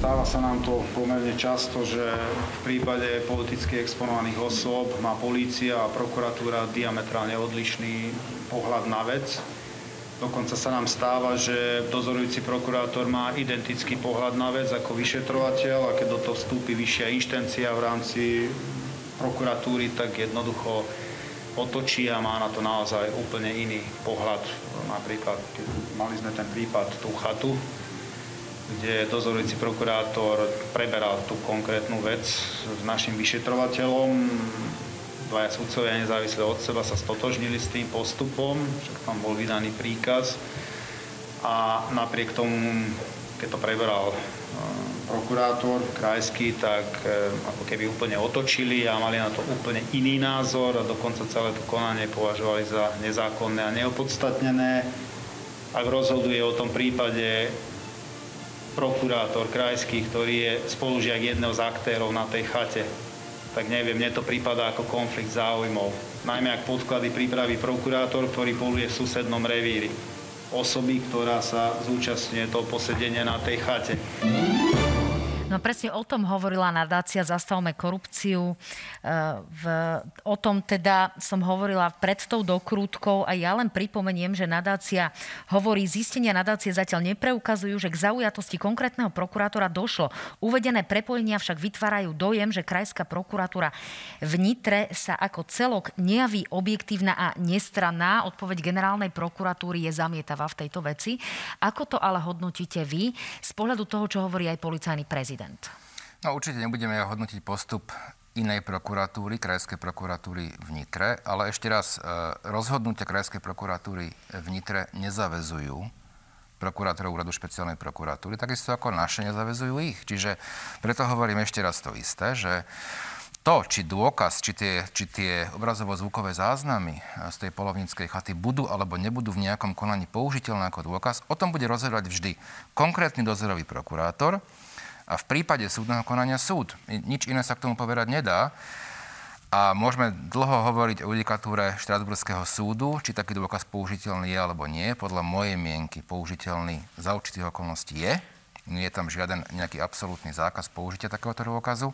Stáva sa nám to pomerne často, že v prípade politicky exponovaných osôb má polícia a prokuratúra diametrálne odlišný pohľad na vec. Dokonca sa nám stáva, že dozorujúci prokurátor má identický pohľad na vec ako vyšetrovateľ a keď do toho vstúpi vyššia inštencia v rámci prokuratúry, tak jednoducho otočí a má na to naozaj úplne iný pohľad. Napríklad mali sme ten prípad tú chatu, kde dozorujúci prokurátor preberal tú konkrétnu vec s našim vyšetrovateľom dvaja sudcovia nezávisle od seba sa stotožnili s tým postupom, však tam bol vydaný príkaz a napriek tomu, keď to preberal e, prokurátor krajský, tak e, ako keby úplne otočili a mali na to úplne iný názor a dokonca celé to konanie považovali za nezákonné a neopodstatnené. Ak rozhoduje o tom prípade prokurátor krajský, ktorý je spolužiak jedného z aktérov na tej chate, tak neviem, mne to prípada ako konflikt záujmov. Najmä ak podklady pripraví prokurátor, ktorý poluje v susednom revíri. Osoby, ktorá sa zúčastňuje toho posedenia na tej chate. No presne o tom hovorila nadácia Zastavme korupciu. E, v, o tom teda som hovorila pred tou dokrútkou a ja len pripomeniem, že nadácia hovorí, zistenia nadácie zatiaľ nepreukazujú, že k zaujatosti konkrétneho prokurátora došlo. Uvedené prepojenia však vytvárajú dojem, že krajská prokuratúra v Nitre sa ako celok nejaví objektívna a nestranná. Odpoveď generálnej prokuratúry je zamietavá v tejto veci. Ako to ale hodnotíte vy z pohľadu toho, čo hovorí aj policajný prezident? Prezident? No určite nebudeme hodnotiť postup inej prokuratúry, Krajskej prokuratúry v Nitre, ale ešte raz, e, rozhodnutia Krajskej prokuratúry v Nitre nezavezujú prokurátorov úradu špeciálnej prokuratúry, takisto ako naše nezavezujú ich. Čiže preto hovorím ešte raz to isté, že to, či dôkaz, či tie, či tie obrazovo-zvukové záznamy z tej polovníckej chaty budú alebo nebudú v nejakom konaní použiteľné ako dôkaz, o tom bude rozhodovať vždy konkrétny dozorový prokurátor, a v prípade súdneho konania súd. Nič iné sa k tomu povedať nedá. A môžeme dlho hovoriť o judikatúre Štrasburského súdu, či taký dôkaz použiteľný je alebo nie. Podľa mojej mienky použiteľný za určitých okolností je. Nie je tam žiaden nejaký absolútny zákaz použitia takéhoto dôkazu.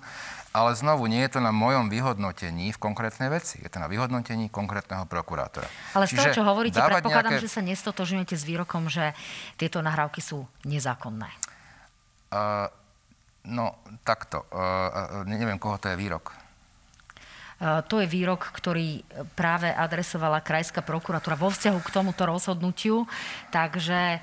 Ale znovu, nie je to na mojom vyhodnotení v konkrétnej veci. Je to na vyhodnotení konkrétneho prokurátora. Ale z toho, čo hovoríte, predpokladám, nejaké... že sa nestotožňujete s výrokom, že tieto nahrávky sú nezákonné. Uh, No, takto. Uh, neviem, koho to je výrok. To je výrok, ktorý práve adresovala Krajská prokuratúra vo vzťahu k tomuto rozhodnutiu. Takže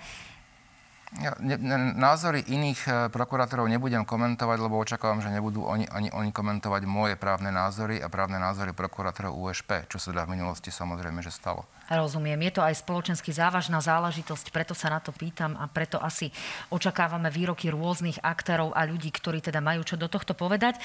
ja, ne, názory iných e, prokurátorov nebudem komentovať, lebo očakávam, že nebudú oni, ani oni komentovať moje právne názory a právne názory prokurátorov USP, čo sa teda v minulosti samozrejme, že stalo. Rozumiem. Je to aj spoločensky závažná záležitosť, preto sa na to pýtam a preto asi očakávame výroky rôznych aktérov a ľudí, ktorí teda majú čo do tohto povedať. E,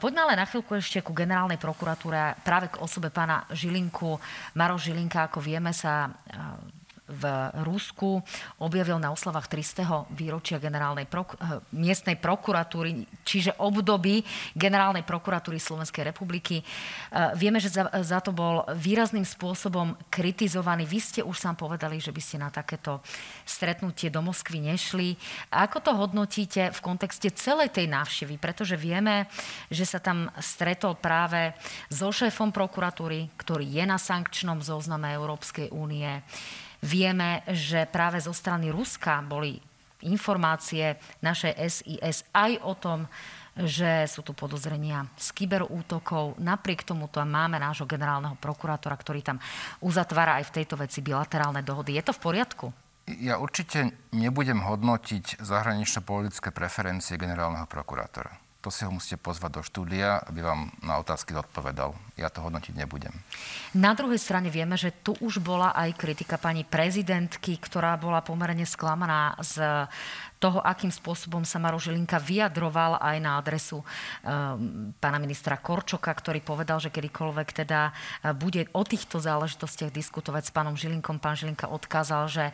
poďme ale na chvíľku ešte ku generálnej prokuratúre práve k osobe pána Žilinku. Maro Žilinka, ako vieme, sa e, v Rusku objavil na oslavách 300. výročia generálnej prok- eh, miestnej prokuratúry, čiže období generálnej prokuratúry Slovenskej republiky. Eh, vieme, že za, za to bol výrazným spôsobom kritizovaný. Vy ste už sám povedali, že by ste na takéto stretnutie do Moskvy nešli. Ako to hodnotíte v kontexte celej tej návštevy? Pretože vieme, že sa tam stretol práve so šéfom prokuratúry, ktorý je na sankčnom zozname Európskej únie Vieme, že práve zo strany Ruska boli informácie našej SIS aj o tom, že sú tu podozrenia z kyberútokov. Napriek tomu to máme nášho generálneho prokurátora, ktorý tam uzatvára aj v tejto veci bilaterálne dohody. Je to v poriadku? Ja určite nebudem hodnotiť zahranično-politické preferencie generálneho prokurátora to si ho musíte pozvať do štúdia, aby vám na otázky odpovedal. Ja to hodnotiť nebudem. Na druhej strane vieme, že tu už bola aj kritika pani prezidentky, ktorá bola pomerne sklamaná z toho, akým spôsobom sa Maro Žilinka vyjadroval aj na adresu um, pána ministra Korčoka, ktorý povedal, že kedykoľvek teda uh, bude o týchto záležitostiach diskutovať s pánom Žilinkom, pán Žilinka odkázal, že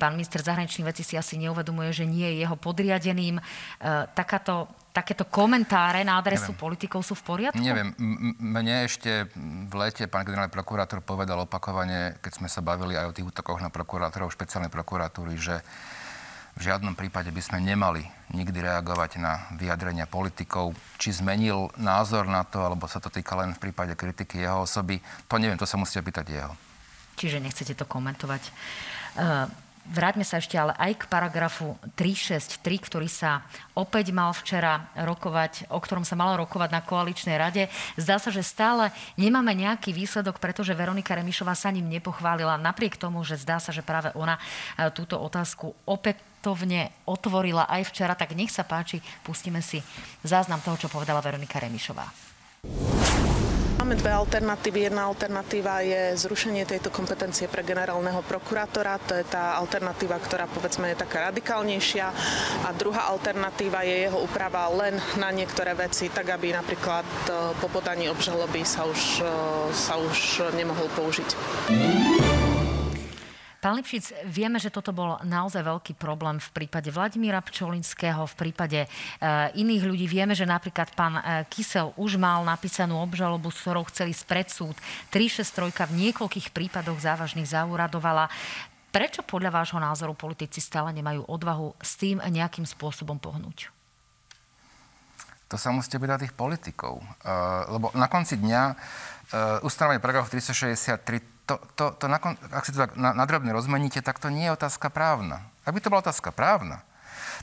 pán minister zahraničných vecí si asi neuvedomuje, že nie je jeho podriadeným. Uh, takáto takéto komentáre na adresu Neviem. politikov sú v poriadku? Neviem. M- mne ešte v lete pán generálny prokurátor povedal opakovane, keď sme sa bavili aj o tých útokoch na prokurátorov špeciálnej prokuratúry, že v žiadnom prípade by sme nemali nikdy reagovať na vyjadrenia politikov. Či zmenil názor na to, alebo sa to týka len v prípade kritiky jeho osoby, to neviem, to sa musíte pýtať jeho. Čiže nechcete to komentovať. Uh, vráťme sa ešte ale aj k paragrafu 363, ktorý sa opäť mal včera rokovať, o ktorom sa malo rokovať na koaličnej rade. Zdá sa, že stále nemáme nejaký výsledok, pretože Veronika Remišová sa ním nepochválila, napriek tomu, že zdá sa, že práve ona e, túto otázku opätovne otvorila aj včera. Tak nech sa páči, pustíme si záznam toho, čo povedala Veronika Remišová. Máme dve alternatívy. Jedna alternatíva je zrušenie tejto kompetencie pre generálneho prokurátora. To je tá alternatíva, ktorá povedzme je taká radikálnejšia. A druhá alternatíva je jeho úprava len na niektoré veci, tak aby napríklad e, po podaní obžaloby sa už, e, sa už nemohol použiť. Pán Lipšic, vieme, že toto bol naozaj veľký problém v prípade Vladimíra Pčolinského, v prípade e, iných ľudí. Vieme, že napríklad pán e, Kysel už mal napísanú obžalobu, s ktorou chceli spred súd. 363 v niekoľkých prípadoch závažných zauradovala. Prečo podľa vášho názoru politici stále nemajú odvahu s tým nejakým spôsobom pohnúť? To sa musíte byť tých politikov. Uh, lebo na konci dňa uh, ustanovenie paragrafu 363 to, to, to nakon, ak si to tak nadrobne rozmeníte, tak to nie je otázka právna. Ak by to bola otázka právna,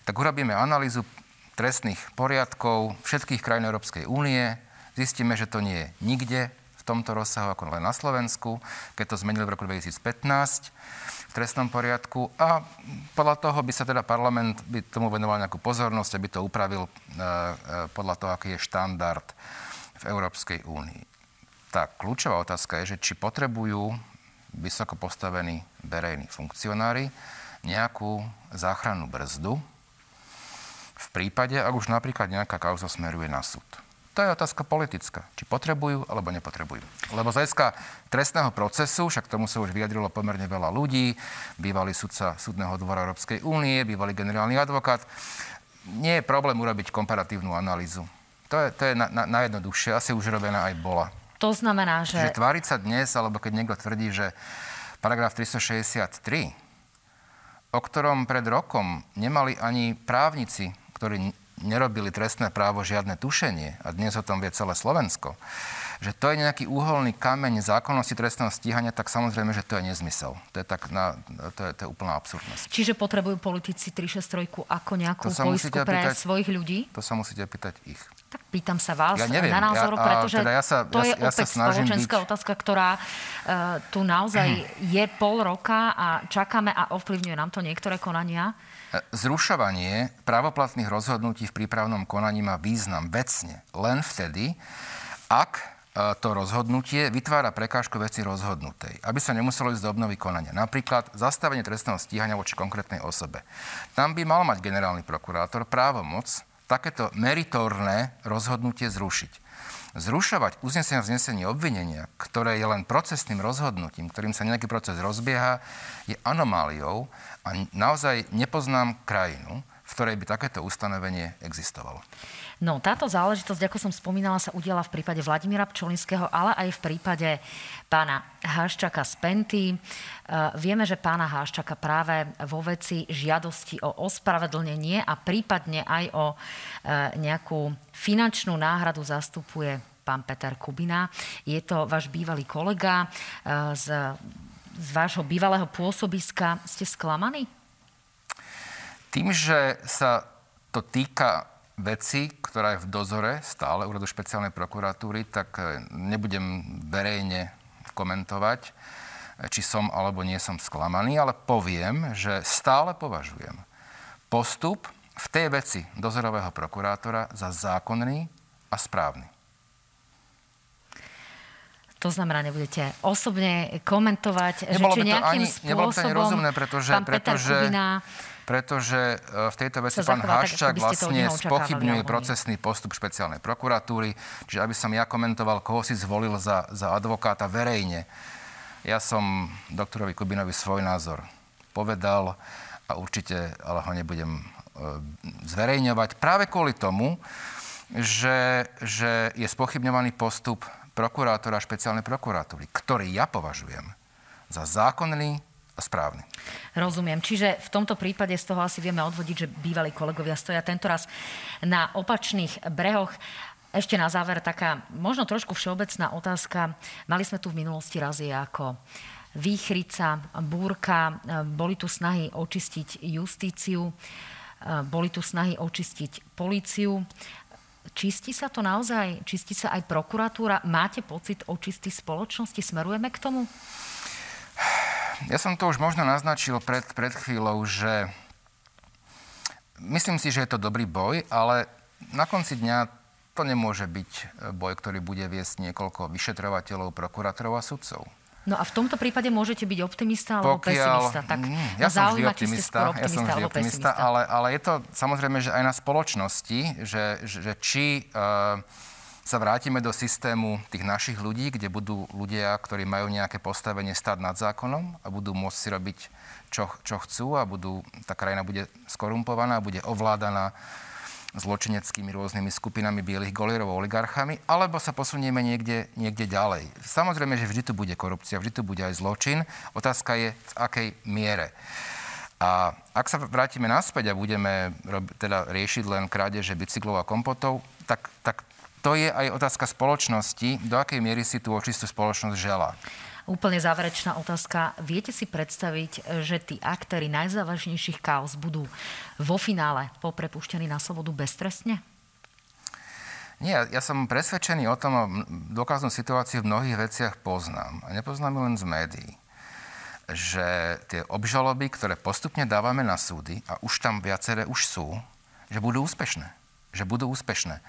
tak urobíme analýzu trestných poriadkov všetkých krajín Európskej únie, zistíme, že to nie je nikde v tomto rozsahu ako len na Slovensku, keď to zmenili v roku 2015 v trestnom poriadku. A podľa toho by sa teda parlament by tomu venoval nejakú pozornosť, aby to upravil e, e, podľa toho, aký je štandard v Európskej únii tá kľúčová otázka je, že či potrebujú vysoko postavení verejní funkcionári nejakú záchrannú brzdu v prípade, ak už napríklad nejaká kauza smeruje na súd. To je otázka politická. Či potrebujú, alebo nepotrebujú. Lebo z hľadiska trestného procesu, však tomu sa už vyjadrilo pomerne veľa ľudí, bývalý sudca Súdneho dvora Európskej únie, bývalý generálny advokát, nie je problém urobiť komparatívnu analýzu. To je, to je na, na, najjednoduchšie, asi už robená aj bola. To znamená, že... Že tváriť sa dnes, alebo keď niekto tvrdí, že paragraf 363, o ktorom pred rokom nemali ani právnici, ktorí nerobili trestné právo žiadne tušenie, a dnes o tom vie celé Slovensko, že to je nejaký úholný kameň zákonnosti trestného stíhania, tak samozrejme, že to je nezmysel. To je, tak na, to je, to je úplná absurdnosť. Čiže potrebujú politici 363 ako nejakú poistku pre pýtať, svojich ľudí? To sa musíte pýtať ich. Tak pýtam sa vás ja neviem, na názor, ja, pretože teda ja sa, to je ja, opäť ja spoločenská byť... otázka, ktorá uh, tu naozaj (clears throat) je pol roka a čakáme a ovplyvňuje nám to niektoré konania. Zrušovanie právoplatných rozhodnutí v prípravnom konaní má význam vecne len vtedy, ak to rozhodnutie vytvára prekážku veci rozhodnutej, aby sa nemuselo ísť do obnovy konania. Napríklad zastavenie trestného stíhania voči konkrétnej osobe. Tam by mal mať generálny prokurátor právomoc takéto meritorné rozhodnutie zrušiť. Zrušovať uznesenie znesenie obvinenia, ktoré je len procesným rozhodnutím, ktorým sa nejaký proces rozbieha, je anomáliou a naozaj nepoznám krajinu, v ktorej by takéto ustanovenie existovalo. No, táto záležitosť, ako som spomínala, sa udiala v prípade Vladimíra Pčolinského, ale aj v prípade pána Háščaka z Penty. E, vieme, že pána Háščaka práve vo veci žiadosti o ospravedlnenie a prípadne aj o e, nejakú finančnú náhradu zastupuje pán Peter Kubina. Je to váš bývalý kolega e, z, z vášho bývalého pôsobiska. Ste sklamaní? Tým, že sa to týka veci, ktorá je v dozore stále úradu špeciálnej prokuratúry, tak e, nebudem verejne komentovať, e, či som alebo nie som sklamaný, ale poviem, že stále považujem postup v tej veci dozorového prokurátora za zákonný a správny. To znamená, nebudete osobne komentovať, nebolo že či nejakým ani, spôsobom nebolo to ani rozumné, pretože, pán Peter pretože, Kubina pretože e, v tejto veci pán Haščák vlastne spochybňuje procesný postup špeciálnej prokuratúry. Čiže aby som ja komentoval, koho si zvolil za, za advokáta verejne. Ja som doktorovi Kubinovi svoj názor povedal a určite ale ho nebudem e, zverejňovať práve kvôli tomu, že, že je spochybňovaný postup prokurátora špeciálnej prokuratúry, ktorý ja považujem za zákonný správny. Rozumiem. Čiže v tomto prípade z toho asi vieme odvodiť, že bývalí kolegovia stoja tentoraz na opačných brehoch. Ešte na záver taká možno trošku všeobecná otázka. Mali sme tu v minulosti razy ako výchrica, búrka, boli tu snahy očistiť justíciu, boli tu snahy očistiť políciu. Čistí sa to naozaj? Čistí sa aj prokuratúra? Máte pocit očisty spoločnosti? Smerujeme k tomu? Ja som to už možno naznačil pred, pred chvíľou, že myslím si, že je to dobrý boj, ale na konci dňa to nemôže byť e, boj, ktorý bude viesť niekoľko vyšetrovateľov, prokurátorov a sudcov. No a v tomto prípade môžete byť optimista alebo Pokiaľ, pesimista. Tak mm, ja som vždy optimista, optimista, ja som vždy optimista, ale, ale je to samozrejme, že aj na spoločnosti, že, že či uh, sa vrátime do systému tých našich ľudí, kde budú ľudia, ktorí majú nejaké postavenie stať nad zákonom a budú môcť si robiť, čo, čo chcú a budú, tá krajina bude skorumpovaná, bude ovládaná zločineckými rôznymi skupinami bielých golierov, oligarchami, alebo sa posunieme niekde, niekde ďalej. Samozrejme, že vždy tu bude korupcia, vždy tu bude aj zločin. Otázka je, v akej miere. A ak sa vrátime naspäť a budeme teda riešiť len krádeže bicyklov a kompotov, tak, tak to je aj otázka spoločnosti, do akej miery si tú očistú spoločnosť žela. Úplne záverečná otázka. Viete si predstaviť, že tí aktéry najzávažnejších kaos budú vo finále poprepuštení na slobodu beztrestne? Nie, ja som presvedčený o tom, a dokáznú situáciu v mnohých veciach poznám. A nepoznám len z médií. Že tie obžaloby, ktoré postupne dávame na súdy, a už tam viaceré už sú, že budú úspešné. Že budú úspešné.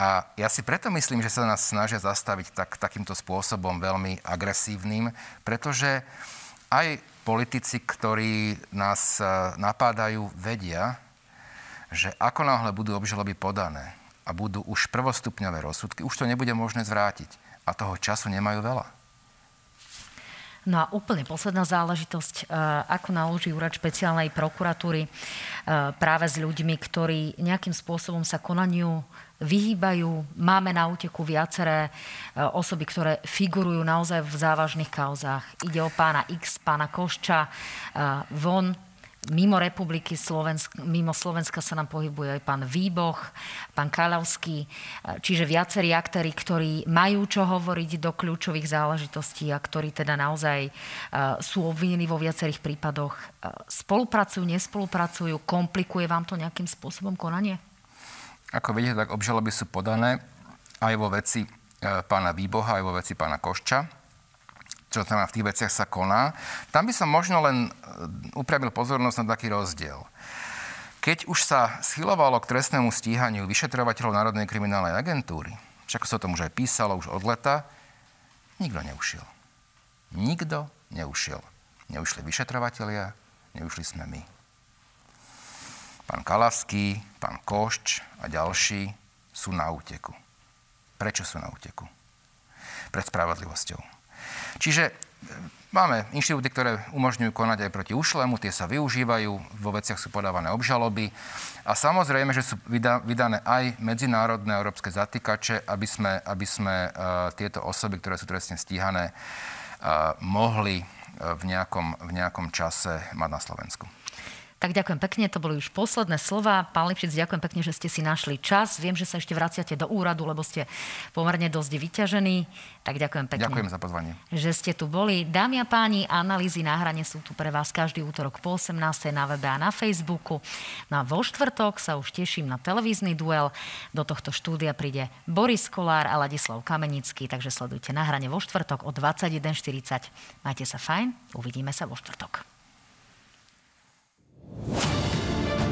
A ja si preto myslím, že sa nás snažia zastaviť tak, takýmto spôsobom veľmi agresívnym, pretože aj politici, ktorí nás e, napádajú, vedia, že ako náhle budú obžaloby podané a budú už prvostupňové rozsudky, už to nebude možné zvrátiť. A toho času nemajú veľa. No a úplne posledná záležitosť, e, ako naloží úrad špeciálnej prokuratúry e, práve s ľuďmi, ktorí nejakým spôsobom sa konaniu vyhýbajú. Máme na úteku viaceré e, osoby, ktoré figurujú naozaj v závažných kauzách. Ide o pána X, pána Košča, e, von Mimo republiky, Slovensk, mimo Slovenska sa nám pohybuje aj pán Výboch, pán Kalavský, e, čiže viacerí aktéry, ktorí majú čo hovoriť do kľúčových záležitostí a ktorí teda naozaj sú obvinení vo viacerých prípadoch. Spolupracujú, nespolupracujú, komplikuje vám to nejakým spôsobom konanie? Ako vidíte, tak obžaloby sú podané aj vo veci e, pána Výboha, aj vo veci pána Košča, čo znamená v tých veciach sa koná. Tam by som možno len e, upravil pozornosť na taký rozdiel. Keď už sa schylovalo k trestnému stíhaniu vyšetrovateľov Národnej kriminálnej agentúry, však sa o tom už aj písalo už od leta, nikto neušiel. Nikto neušiel. Neušli vyšetrovateľia, neušli sme my pán Kalavský, pán Košč a ďalší sú na úteku. Prečo sú na úteku? Pred spravodlivosťou. Čiže e, máme inštitúty, ktoré umožňujú konať aj proti ušlému, tie sa využívajú, vo veciach sú podávané obžaloby a samozrejme, že sú vydané aj medzinárodné európske zatýkače, aby sme, aby sme uh, tieto osoby, ktoré sú trestne stíhané, uh, mohli v nejakom, v nejakom čase mať na Slovensku. Tak ďakujem pekne, to boli už posledné slova. Pán Lipšic, ďakujem pekne, že ste si našli čas. Viem, že sa ešte vraciate do úradu, lebo ste pomerne dosť vyťažení. Tak ďakujem pekne. Ďakujem za pozvanie. Že ste tu boli. Dámy a páni, analýzy na hrane sú tu pre vás každý útorok po 18. na webe a na Facebooku. No a vo štvrtok sa už teším na televízny duel. Do tohto štúdia príde Boris Kolár a Ladislav Kamenický, takže sledujte na hrane vo štvrtok o 21.40. Majte sa fajn, uvidíme sa vo štvrtok. フフフ。